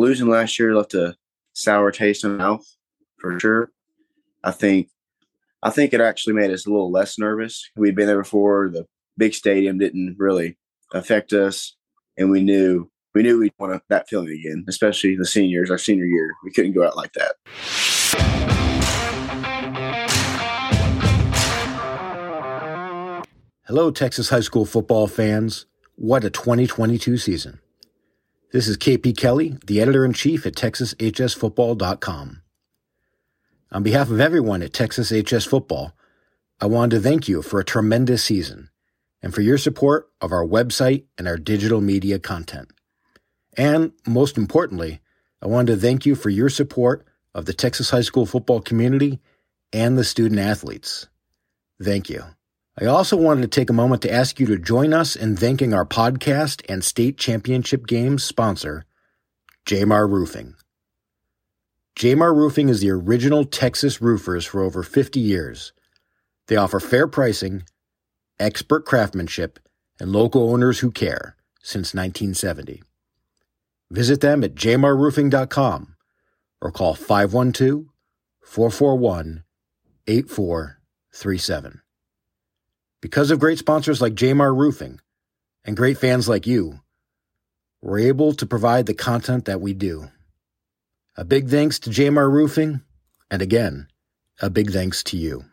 losing last year left a sour taste in my mouth for sure. I think I think it actually made us a little less nervous. We'd been there before. The big stadium didn't really affect us, and we knew we knew we'd want that feeling again, especially the seniors. Our senior year, we couldn't go out like that. Hello, Texas high school football fans. What a 2022 season. This is KP Kelly, the editor in chief at TexasHSFootball.com. On behalf of everyone at Texas HS Football, I wanted to thank you for a tremendous season and for your support of our website and our digital media content. And most importantly, I wanted to thank you for your support of the Texas high school football community and the student athletes. Thank you. I also wanted to take a moment to ask you to join us in thanking our podcast and state championship games sponsor, Jamar Roofing. Jamar Roofing is the original Texas roofers for over 50 years. They offer fair pricing, expert craftsmanship, and local owners who care since 1970. Visit them at jmarroofing.com or call 512 441 8437. Because of great sponsors like Jamar Roofing and great fans like you, we're able to provide the content that we do. A big thanks to Jamar Roofing, and again, a big thanks to you.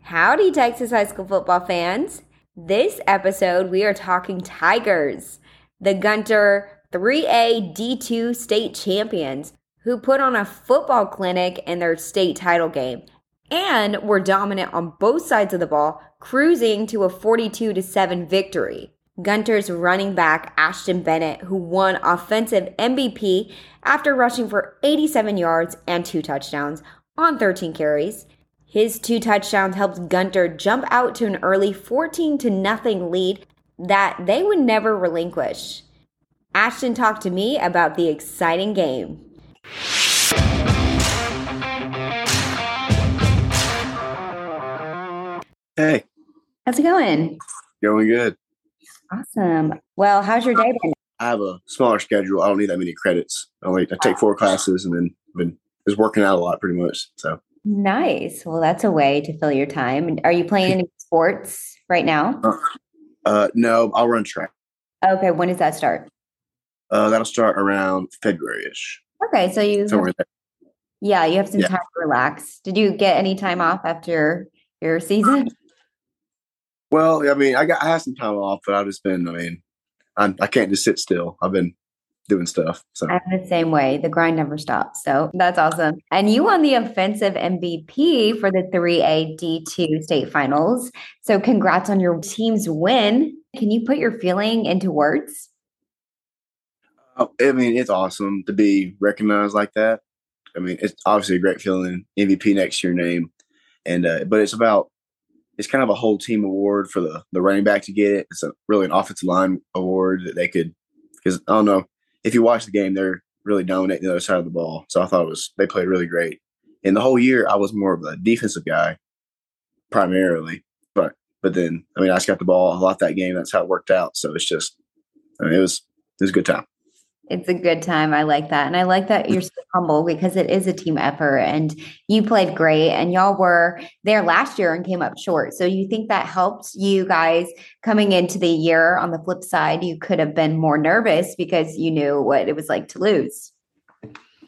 Howdy, Texas high school football fans. This episode, we are talking Tigers, the Gunter 3A D2 state champions who put on a football clinic in their state title game and were dominant on both sides of the ball, cruising to a 42 7 victory. Gunter's running back Ashton Bennett, who won offensive MVP after rushing for 87 yards and two touchdowns on 13 carries. His two touchdowns helped Gunter jump out to an early 14 to nothing lead that they would never relinquish. Ashton talked to me about the exciting game. Hey, How's it going? going good. Awesome. Well, how's your day been? I have a smaller schedule. I don't need that many credits. I only I take four classes and then been just working out a lot pretty much. So Nice. Well, that's a way to fill your time. Are you playing any sports right now? uh no, I'll run track. Okay. When does that start? Uh that'll start around February ish. Okay. So you, there. yeah, you have some Yeah. time to relax. Did you get any time off after your season? Well, I mean, I got I had some time off, but I've just been. I mean, I'm, I can't just sit still. I've been doing stuff. So I'm the same way. The grind never stops. So that's awesome. And you won the offensive MVP for the 3A D2 state finals. So congrats on your team's win. Can you put your feeling into words? Oh, I mean, it's awesome to be recognized like that. I mean, it's obviously a great feeling. MVP next to your name, and uh, but it's about it's kind of a whole team award for the the running back to get it. It's a really an offensive line award that they could because I don't know if you watch the game, they're really dominating the other side of the ball. So I thought it was they played really great. And the whole year, I was more of a defensive guy primarily, but but then I mean, I just got the ball a lot that game. That's how it worked out. So it's just I mean, it was it was a good time. It's a good time. I like that. And I like that you're so humble because it is a team effort and you played great and y'all were there last year and came up short. So you think that helped you guys coming into the year? On the flip side, you could have been more nervous because you knew what it was like to lose.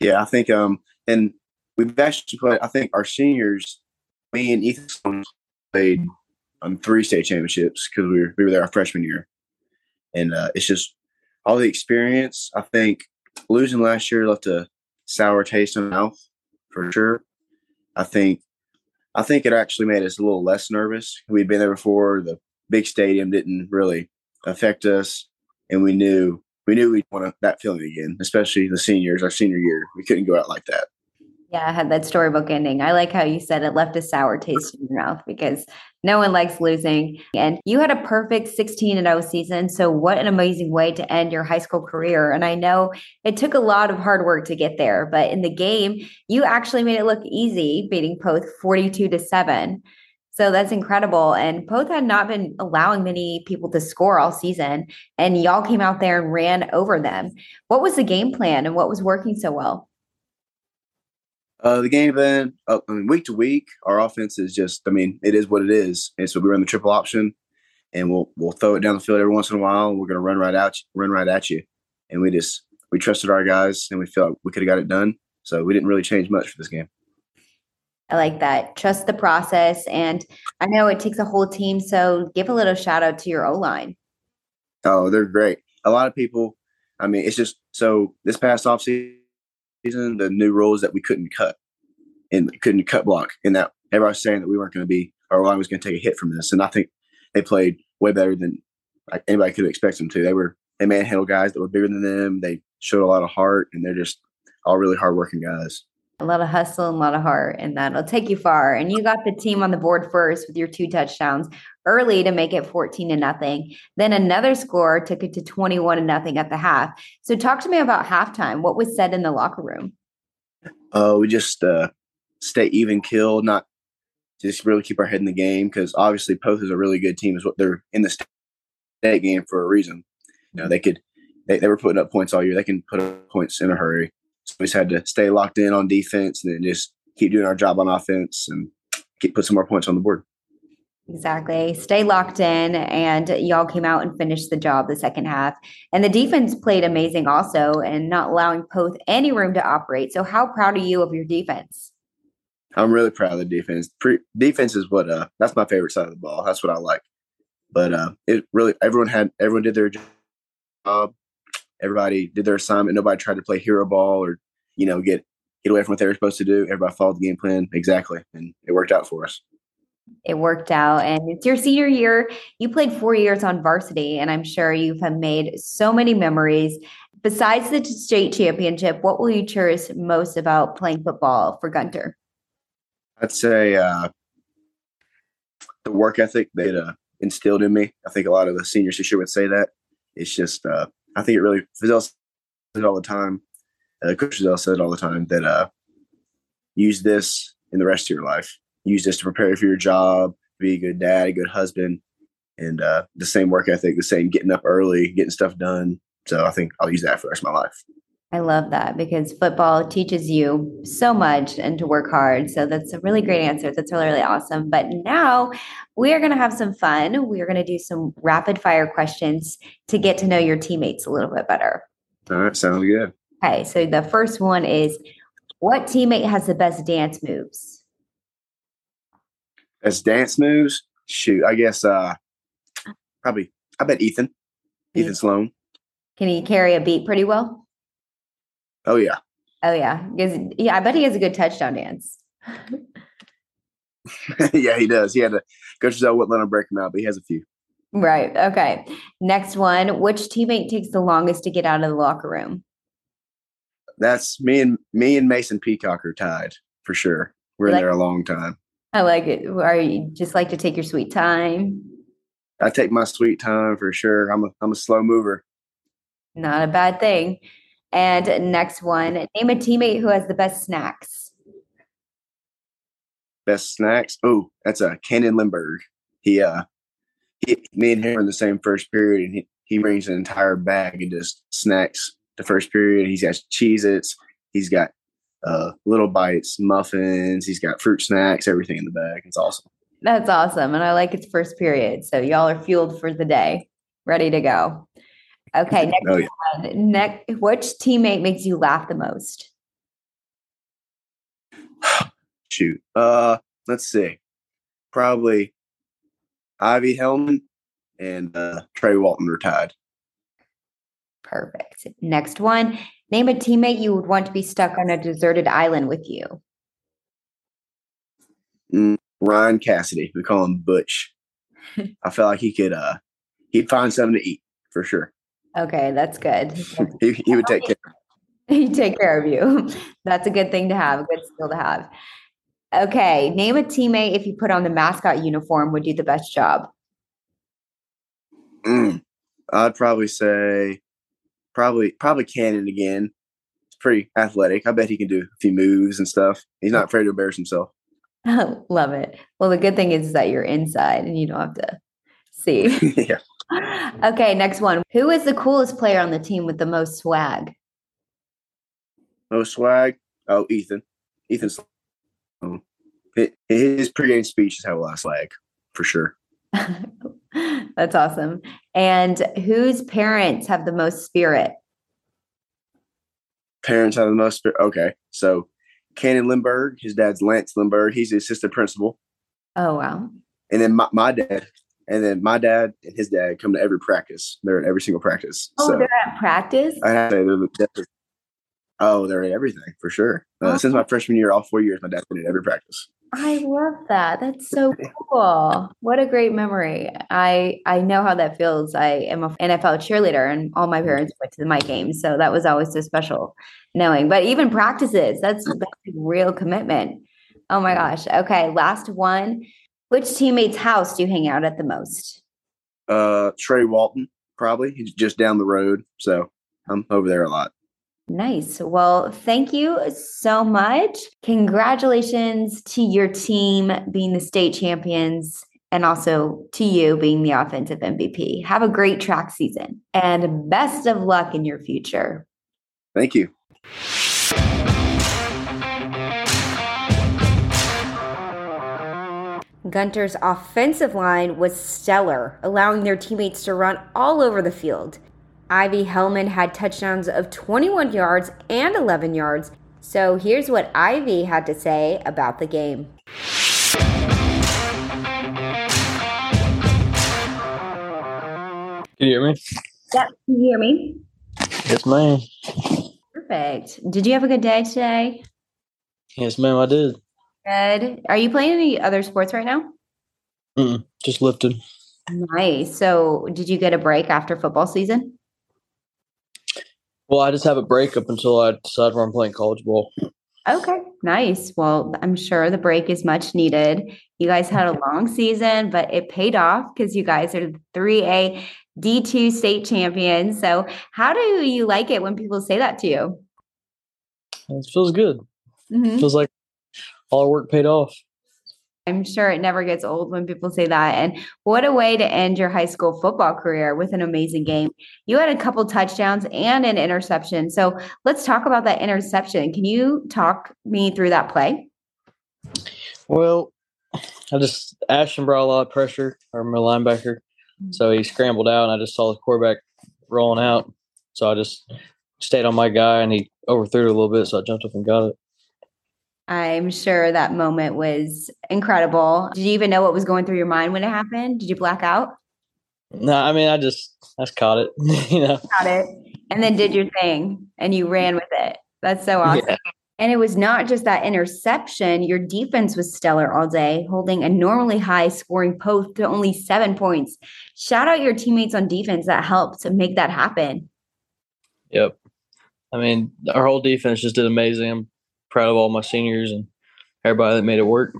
Yeah, I think um and we've actually played I think our seniors, me and Ethan played on three state championships because we were we were there our freshman year. And uh, it's just all the experience. I think losing last year left a sour taste in my mouth for sure. I think I think it actually made us a little less nervous. We'd been there before. The big stadium didn't really affect us, and we knew we knew we'd want that feeling again, especially the seniors. Our senior year, we couldn't go out like that. Yeah, I had that storybook ending. I like how you said it left a sour taste in your mouth because no one likes losing. And you had a perfect 16 and 0 season. So, what an amazing way to end your high school career. And I know it took a lot of hard work to get there, but in the game, you actually made it look easy, beating Poth 42 to 7. So that's incredible. And Poth had not been allowing many people to score all season, and y'all came out there and ran over them. What was the game plan and what was working so well? Uh, the game plan, uh, I mean, week to week, our offense is just, I mean, it is what it is. And so we run the triple option and we'll we'll throw it down the field every once in a while. And we're going to run right out, run right at you. And we just, we trusted our guys and we felt like we could have got it done. So we didn't really change much for this game. I like that. Trust the process. And I know it takes a whole team. So give a little shout out to your O line. Oh, they're great. A lot of people, I mean, it's just so this past offseason, the new rules that we couldn't cut and couldn't cut block. And that everybody was saying that we weren't going to be, our line was going to take a hit from this. And I think they played way better than anybody could expect them to. They were, they manhandled guys that were bigger than them. They showed a lot of heart and they're just all really hardworking guys a lot of hustle and a lot of heart, and that'll take you far. And you got the team on the board first with your two touchdowns early to make it 14 to nothing. Then another score took it to 21 to nothing at the half. So talk to me about halftime. What was said in the locker room? Uh, we just uh, stay even kill, not just really keep our head in the game because obviously Poth is a really good team. Is what they're in the state game for a reason. You know, they could they, they were putting up points all year. They can put up points in a hurry. So we just had to stay locked in on defense and then just keep doing our job on offense and keep put some more points on the board. Exactly. Stay locked in, and y'all came out and finished the job the second half. And the defense played amazing also, and not allowing Poth any room to operate. So, how proud are you of your defense? I'm really proud of the defense. Pre- defense is what uh that's my favorite side of the ball. That's what I like. But uh it really everyone had everyone did their job everybody did their assignment. Nobody tried to play hero ball or, you know, get get away from what they were supposed to do. Everybody followed the game plan exactly, and it worked out for us. It worked out, and it's your senior year. You played four years on varsity, and I'm sure you have made so many memories. Besides the state championship, what will you cherish most about playing football for Gunter? I'd say uh, the work ethic that uh, instilled in me. I think a lot of the seniors this year would say that. It's just uh, I think it really said it all the time. Uh, Coach Fazell said all the time that uh, use this in the rest of your life. Use this to prepare you for your job, be a good dad, a good husband, and uh, the same work ethic, the same getting up early, getting stuff done. So I think I'll use that for the rest of my life. I love that because football teaches you so much and to work hard. So that's a really great answer. That's really, really awesome. But now we are going to have some fun. We are going to do some rapid fire questions to get to know your teammates a little bit better. All right. Sounds good. Okay. So the first one is what teammate has the best dance moves? Best dance moves? Shoot. I guess uh probably, I bet Ethan. Ethan Sloan. Can he carry a beat pretty well? Oh yeah. Oh yeah. Yeah, I bet he has a good touchdown dance. yeah, he does. He had to Coach Zell wouldn't let him break him out, but he has a few. Right. Okay. Next one. Which teammate takes the longest to get out of the locker room? That's me and me and Mason Peacock are tied for sure. We're like, in there a long time. I like it. Are you just like to take your sweet time? I take my sweet time for sure. I'm a I'm a slow mover. Not a bad thing. And next one, name a teammate who has the best snacks. Best snacks? Oh, that's a uh, Cannon Lindbergh. He uh he, me and him are in the same first period and he, he brings an entire bag of just snacks the first period. He's got Cheez Its, he's got uh, little bites, muffins, he's got fruit snacks, everything in the bag. It's awesome. That's awesome. And I like its first period. So y'all are fueled for the day, ready to go. Okay. Next, oh, yeah. next, which teammate makes you laugh the most? Shoot. Uh, let's see. Probably Ivy Hellman and uh, Trey Walton retired. Perfect. Next one. Name a teammate you would want to be stuck on a deserted island with you. Mm, Ryan Cassidy. We call him Butch. I feel like he could uh he'd find something to eat for sure. Okay, that's good. he, he would take care. He'd take care of you. That's a good thing to have, a good skill to have. Okay, name a teammate if you put on the mascot uniform would do the best job. Mm, I'd probably say probably probably Cannon again. He's pretty athletic. I bet he can do a few moves and stuff. He's not afraid to embarrass himself. Love it. Well, the good thing is that you're inside and you don't have to see. yeah. Okay, next one. Who is the coolest player on the team with the most swag? Most swag. Oh, Ethan. Ethan's. Um, his pregame speech has a lot of swag for sure. That's awesome. And whose parents have the most spirit? Parents have the most spirit. Okay, so Cannon Lindbergh, his dad's Lance Lindbergh. He's the assistant principal. Oh wow! And then my, my dad, and then my dad and his dad come to every practice. They're at every single practice. Oh, so they're at practice. I have to say they're, oh, they're at everything for sure. Uh, oh. Since my freshman year, all four years, my dad's been at every practice. I love that. That's so cool. What a great memory. I I know how that feels. I am an NFL cheerleader and all my parents went to the my games. So that was always so special knowing. But even practices, that's that's real commitment. Oh my gosh. Okay, last one. Which teammate's house do you hang out at the most? Uh Trey Walton, probably. He's just down the road. So I'm over there a lot. Nice. Well, thank you so much. Congratulations to your team being the state champions and also to you being the offensive MVP. Have a great track season and best of luck in your future. Thank you. Gunter's offensive line was stellar, allowing their teammates to run all over the field. Ivy Hellman had touchdowns of 21 yards and 11 yards. So here's what Ivy had to say about the game. Can you hear me? Yep. Can you hear me? Yes, ma'am. Perfect. Did you have a good day today? Yes, ma'am, I did. Good. Are you playing any other sports right now? Mm-mm, just lifting. Nice. So, did you get a break after football season? Well, I just have a break up until I decide where I'm playing college ball. Okay, nice. Well, I'm sure the break is much needed. You guys had a long season, but it paid off because you guys are the 3A D2 state champions. So, how do you like it when people say that to you? It feels good. Mm-hmm. It feels like all our work paid off. I'm sure it never gets old when people say that. And what a way to end your high school football career with an amazing game. You had a couple touchdowns and an interception. So let's talk about that interception. Can you talk me through that play? Well, I just Ashton brought a lot of pressure, or my linebacker. Mm-hmm. So he scrambled out, and I just saw the quarterback rolling out. So I just stayed on my guy, and he overthrew it a little bit. So I jumped up and got it. I'm sure that moment was incredible. Did you even know what was going through your mind when it happened? Did you black out? No, I mean, I just, I just caught it, you know. Caught it and then did your thing and you ran with it. That's so awesome. Yeah. And it was not just that interception. Your defense was stellar all day, holding a normally high scoring Poth to only seven points. Shout out your teammates on defense that helped to make that happen. Yep. I mean, our whole defense just did amazing. Proud of all my seniors and everybody that made it work.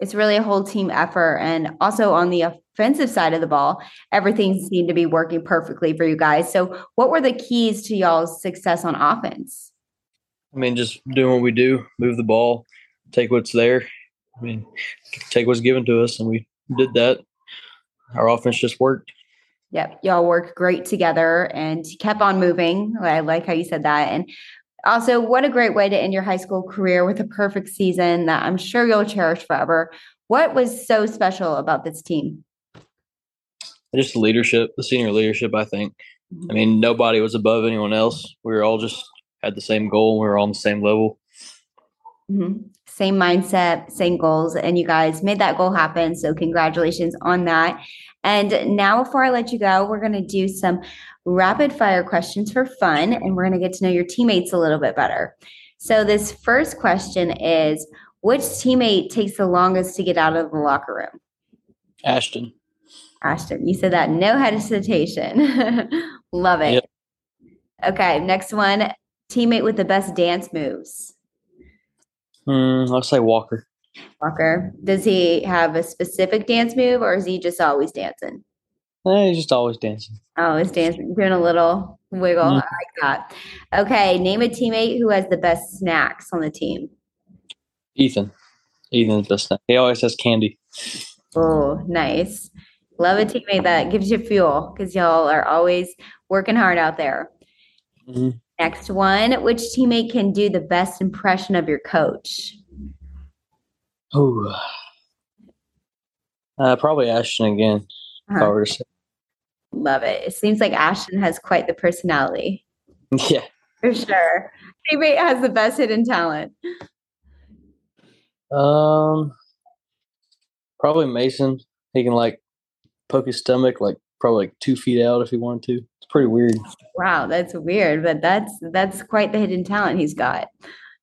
It's really a whole team effort. And also on the offensive side of the ball, everything seemed to be working perfectly for you guys. So, what were the keys to y'all's success on offense? I mean, just doing what we do, move the ball, take what's there. I mean, take what's given to us, and we did that. Our offense just worked. Yep, y'all work great together and kept on moving. I like how you said that. And also, what a great way to end your high school career with a perfect season that I'm sure you'll cherish forever. What was so special about this team? Just the leadership, the senior leadership, I think. Mm-hmm. I mean, nobody was above anyone else. We were all just had the same goal. We were all on the same level. Mm-hmm. Same mindset, same goals, and you guys made that goal happen. So, congratulations on that. And now, before I let you go, we're going to do some rapid fire questions for fun, and we're going to get to know your teammates a little bit better. So, this first question is Which teammate takes the longest to get out of the locker room? Ashton. Ashton, you said that no hesitation. Love it. Yep. Okay, next one teammate with the best dance moves. Mm, I'll say Walker. Walker. Does he have a specific dance move or is he just always dancing? Eh, he's just always dancing. Always dancing, doing a little wiggle. Mm. I like that. Okay, name a teammate who has the best snacks on the team. Ethan. Ethan's best snack. He always has candy. Oh, nice. Love a teammate that gives you fuel because y'all are always working hard out there. Mhm. Next one, which teammate can do the best impression of your coach? Oh, Uh, probably Ashton again. Uh-huh. were to say. Love it. It seems like Ashton has quite the personality. Yeah. For sure. Teammate has the best hidden talent. Um, probably Mason. He can like poke his stomach like probably like two feet out if he wanted to. Pretty weird. Wow, that's weird, but that's that's quite the hidden talent he's got.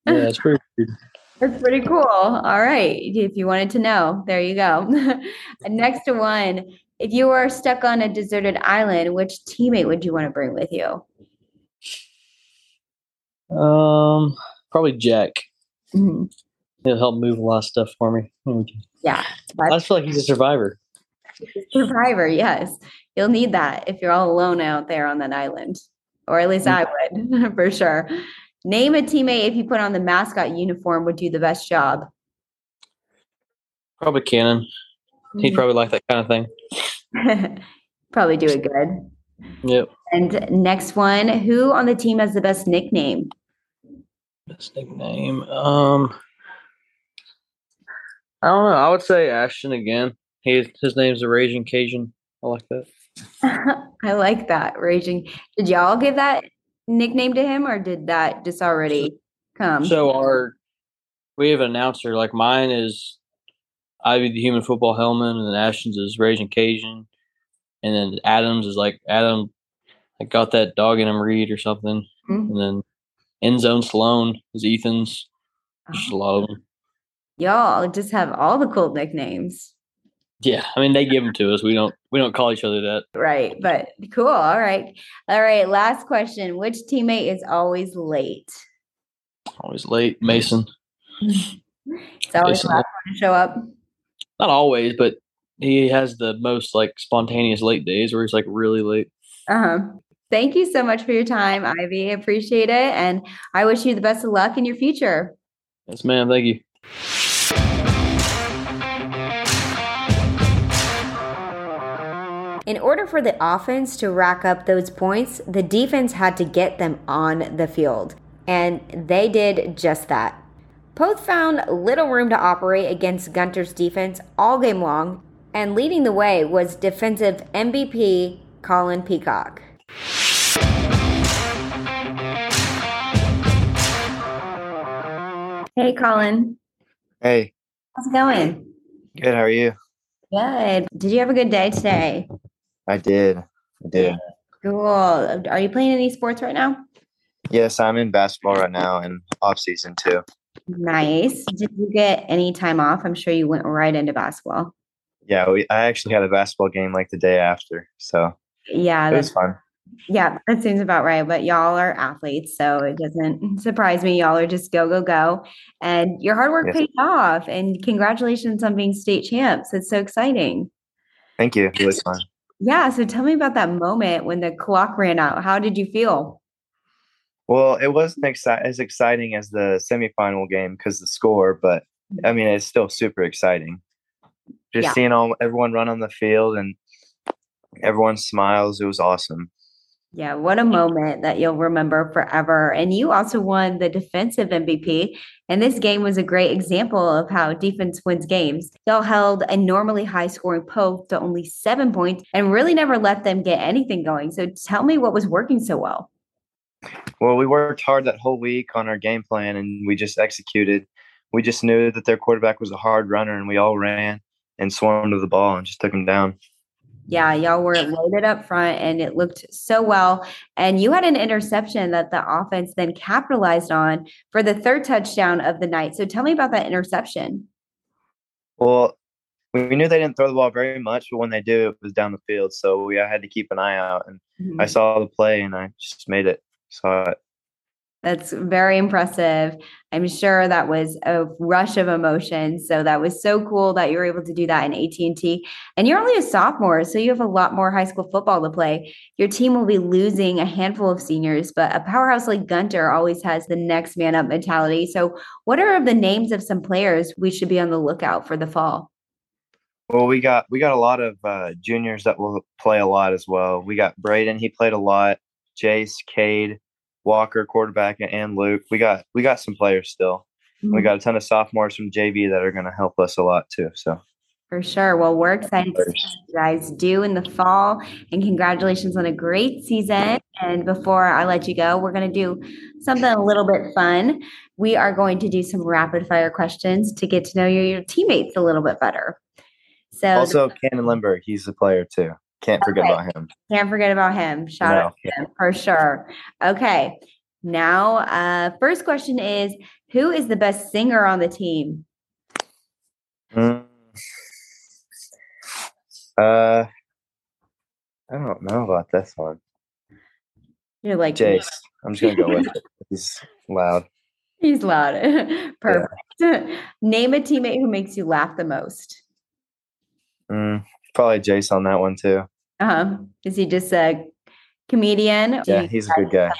Yeah, it's pretty weird. That's pretty cool. All right. If you wanted to know, there you go. Next one. If you were stuck on a deserted island, which teammate would you want to bring with you? Um, probably Jack. Mhm. He'll help move a lot of stuff for me. Yeah. I feel like he's a survivor. Survivor, yes. You'll need that if you're all alone out there on that island. Or at least I would, for sure. Name a teammate if you put on the mascot uniform would do the best job. Probably Cannon. He'd probably like that kind of thing. Probably do it good. Yep. And next one, who on the team has the best nickname? Best nickname. Um, I don't know. I would say Ashton again. He his name's the Raging Cajun. I like that. I like that. Raging. Did y'all give that nickname to him or did that just already come? So our we have an announcer. Like mine is Ivy the Human Football Hellman, and then Ashton's is Raging Cajun, and then Adams is like Adam. I got that dog in him Reed or something, Mhm. and then End Zone Sloan is Ethan's. Just a lot of them. Y'all just have all the cool nicknames. Yeah, I mean they give them to us. We don't we don't call each other that. Right. But cool. All right. All right. Last question. Which teammate is always late? Always late, Mason. It's always the last one to show up. Not always, but he has the most like spontaneous late days where he's like really late. Uh-huh. Thank you so much for your time, Ivy. Appreciate it. And I wish you the best of luck in your future. Yes, ma'am. Thank you. In order for the offense to rack up those points, the defense had to get them on the field. And they did just that. Poth found little room to operate against Gunter's defense all game long, and leading the way was defensive MVP Colin Peacock. Hey, Colin. Hey, How's it going? good. How are you? Good. Did you have a good day today? I did. I did. Cool. Are you playing any sports right now? Yes, I'm in basketball right now and off season too. Nice. Did you get any time off? I'm sure you went right into basketball. Yeah, we, I actually had a basketball game like the day after, so Yeah, it was that's, fun. yeah, that seems about right. But y'all are athletes, so it doesn't surprise me. Y'all are just go, go, go. And your hard work Yes. paid off. And congratulations on being state champs. It's so exciting. Thank you. It was fun. Yeah. So tell me about that moment when the clock ran out. How did you feel? Well, it wasn't exci- as exciting as the semifinal game because the score, but mm. I mean, it's still super exciting. Just Yeah. seeing all everyone run on the field and everyone smiles. It was awesome. Yeah, what a moment that you'll remember forever. And you also won the defensive MVP. And this game was a great example of how defense wins games. Y'all held a normally high scoring Poth to only seven points and really never let them get anything going. So tell me what was working so well. Well, we worked hard that whole week on our game plan and we just executed. We just knew that their quarterback was a hard runner and we all ran and swarmed to the ball and just took him down. Yeah, y'all were loaded up front and it looked so well. And you had an interception that the offense then capitalized on for the third touchdown of the night. So tell me about that interception. Well, we knew they didn't throw the ball very much, but when they do, it was down the field. So we I had to keep an eye out. And I mm-hmm. saw the play and I just made it. Saw it. That's very impressive. I'm sure that was a rush of emotion. So that was so cool that you were able to do that in AT&T. And you're only a sophomore, so you have a lot more high school football to play. Your team will be losing a handful of seniors, but a powerhouse like Gunter always has the next man up mentality. So what are the names of some players we should be on the lookout for the fall? Well, we got we got a lot of uh, juniors that will play a lot as well. We got Braden, he played a lot. Jace, Cade, Walker, quarterback, and Luke. We got we got some players still. Mm-hmm. We got a ton of sophomores from JV that are going to help us a lot too. So for sure. Well, we're excited to see you guys do in the fall, and congratulations on a great season. And before I let you go, we're going to do something a little bit fun. We are going to do some rapid fire questions to get to know your, your teammates a little bit better. So also the, Cannon Lindbergh, he's a player too. Can't forget okay. about him. Can't forget about him. Shout no, out to him for sure. Okay. Now, uh, first question is who is the best singer on the team? Mm. Uh, I don't know about this one. You're like Jace. I'm just gonna go with it. He's loud. He's loud. Perfect. Yeah. Name a teammate who makes you laugh the most. Mm, probably Jace on that one too. Uh huh. Is he just a comedian? Yeah, he's a good guy.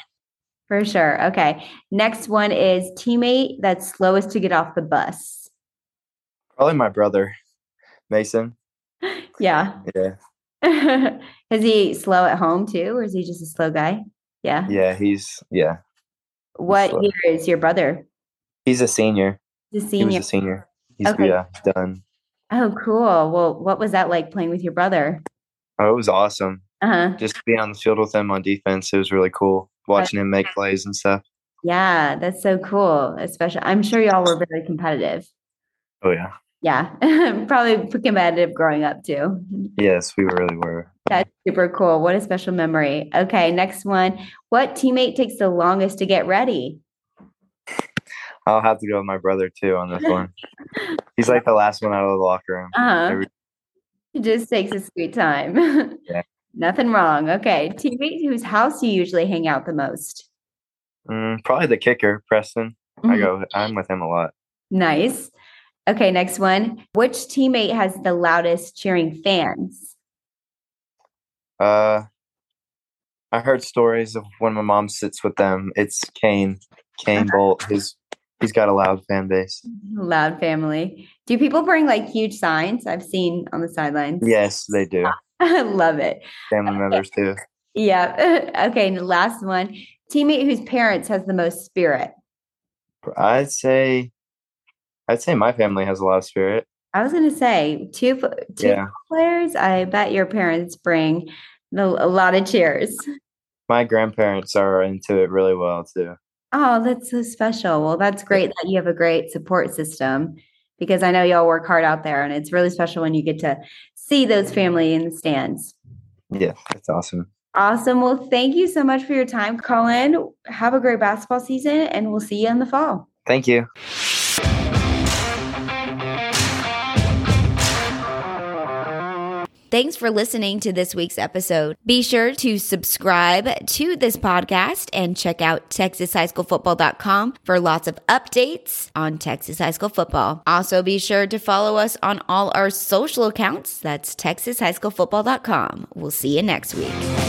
For sure. Okay. Next one is teammate that's slowest to get off the bus. Probably my brother, Mason. Yeah. Yeah. is he slow at home too, or is he just a slow guy? Yeah. Yeah, he's yeah. What year is your brother? He's a senior. He's a senior. He was a senior. He's okay. yeah, done. Oh, cool. Well, what was that like playing with your brother? Oh, it was awesome. Uh-huh. Just being on the field with him on defense, it was really cool watching that's him make plays and stuff. Yeah, that's so cool. Especially, I'm sure y'all were very competitive. Oh yeah. Yeah, probably competitive growing up too. Yes, we really were. That's super cool. What a special memory. Okay, next one. What teammate takes the longest to get ready? I'll have to go with my brother too on this one. He's like the last one out of the locker room. Uh-huh. Every- he just takes a sweet time. yeah. Nothing wrong. Okay. Teammate whose house you usually hang out the most? Mm, probably the kicker, Preston. Mm-hmm. I go. I'm with him a lot. Nice. Okay, next one. Which teammate has the loudest cheering fans? Uh, I heard stories of when my mom sits with them. It's Kane, Kane uh-huh. Bolt. His he's got a loud fan base. Loud family. Do people bring like huge signs? I've seen on the sidelines. Yes, they do. I love it. Family members too. Yeah. okay. And the last one. Teammate whose parents has the most spirit. I'd say, I'd say my family has a lot of spirit. I was gonna say two two yeah. players. I bet your parents bring a lot of cheers. My grandparents are into it really well too. Oh, that's so special. Well, that's great that you have a great support system because I know y'all work hard out there and it's really special when you get to see those family in the stands. Yeah, that's awesome. Awesome. Well, thank you so much for your time, Colin. Have a great basketball season and we'll see you in the fall. Thank you. Thanks for listening to this week's episode. Be sure to subscribe to this podcast and check out TexasHighSchoolFootball.com for lots of updates on Texas High School football. Also, be sure to follow us on all our social accounts. That's TexasHighSchoolFootball.com. We'll see you next week.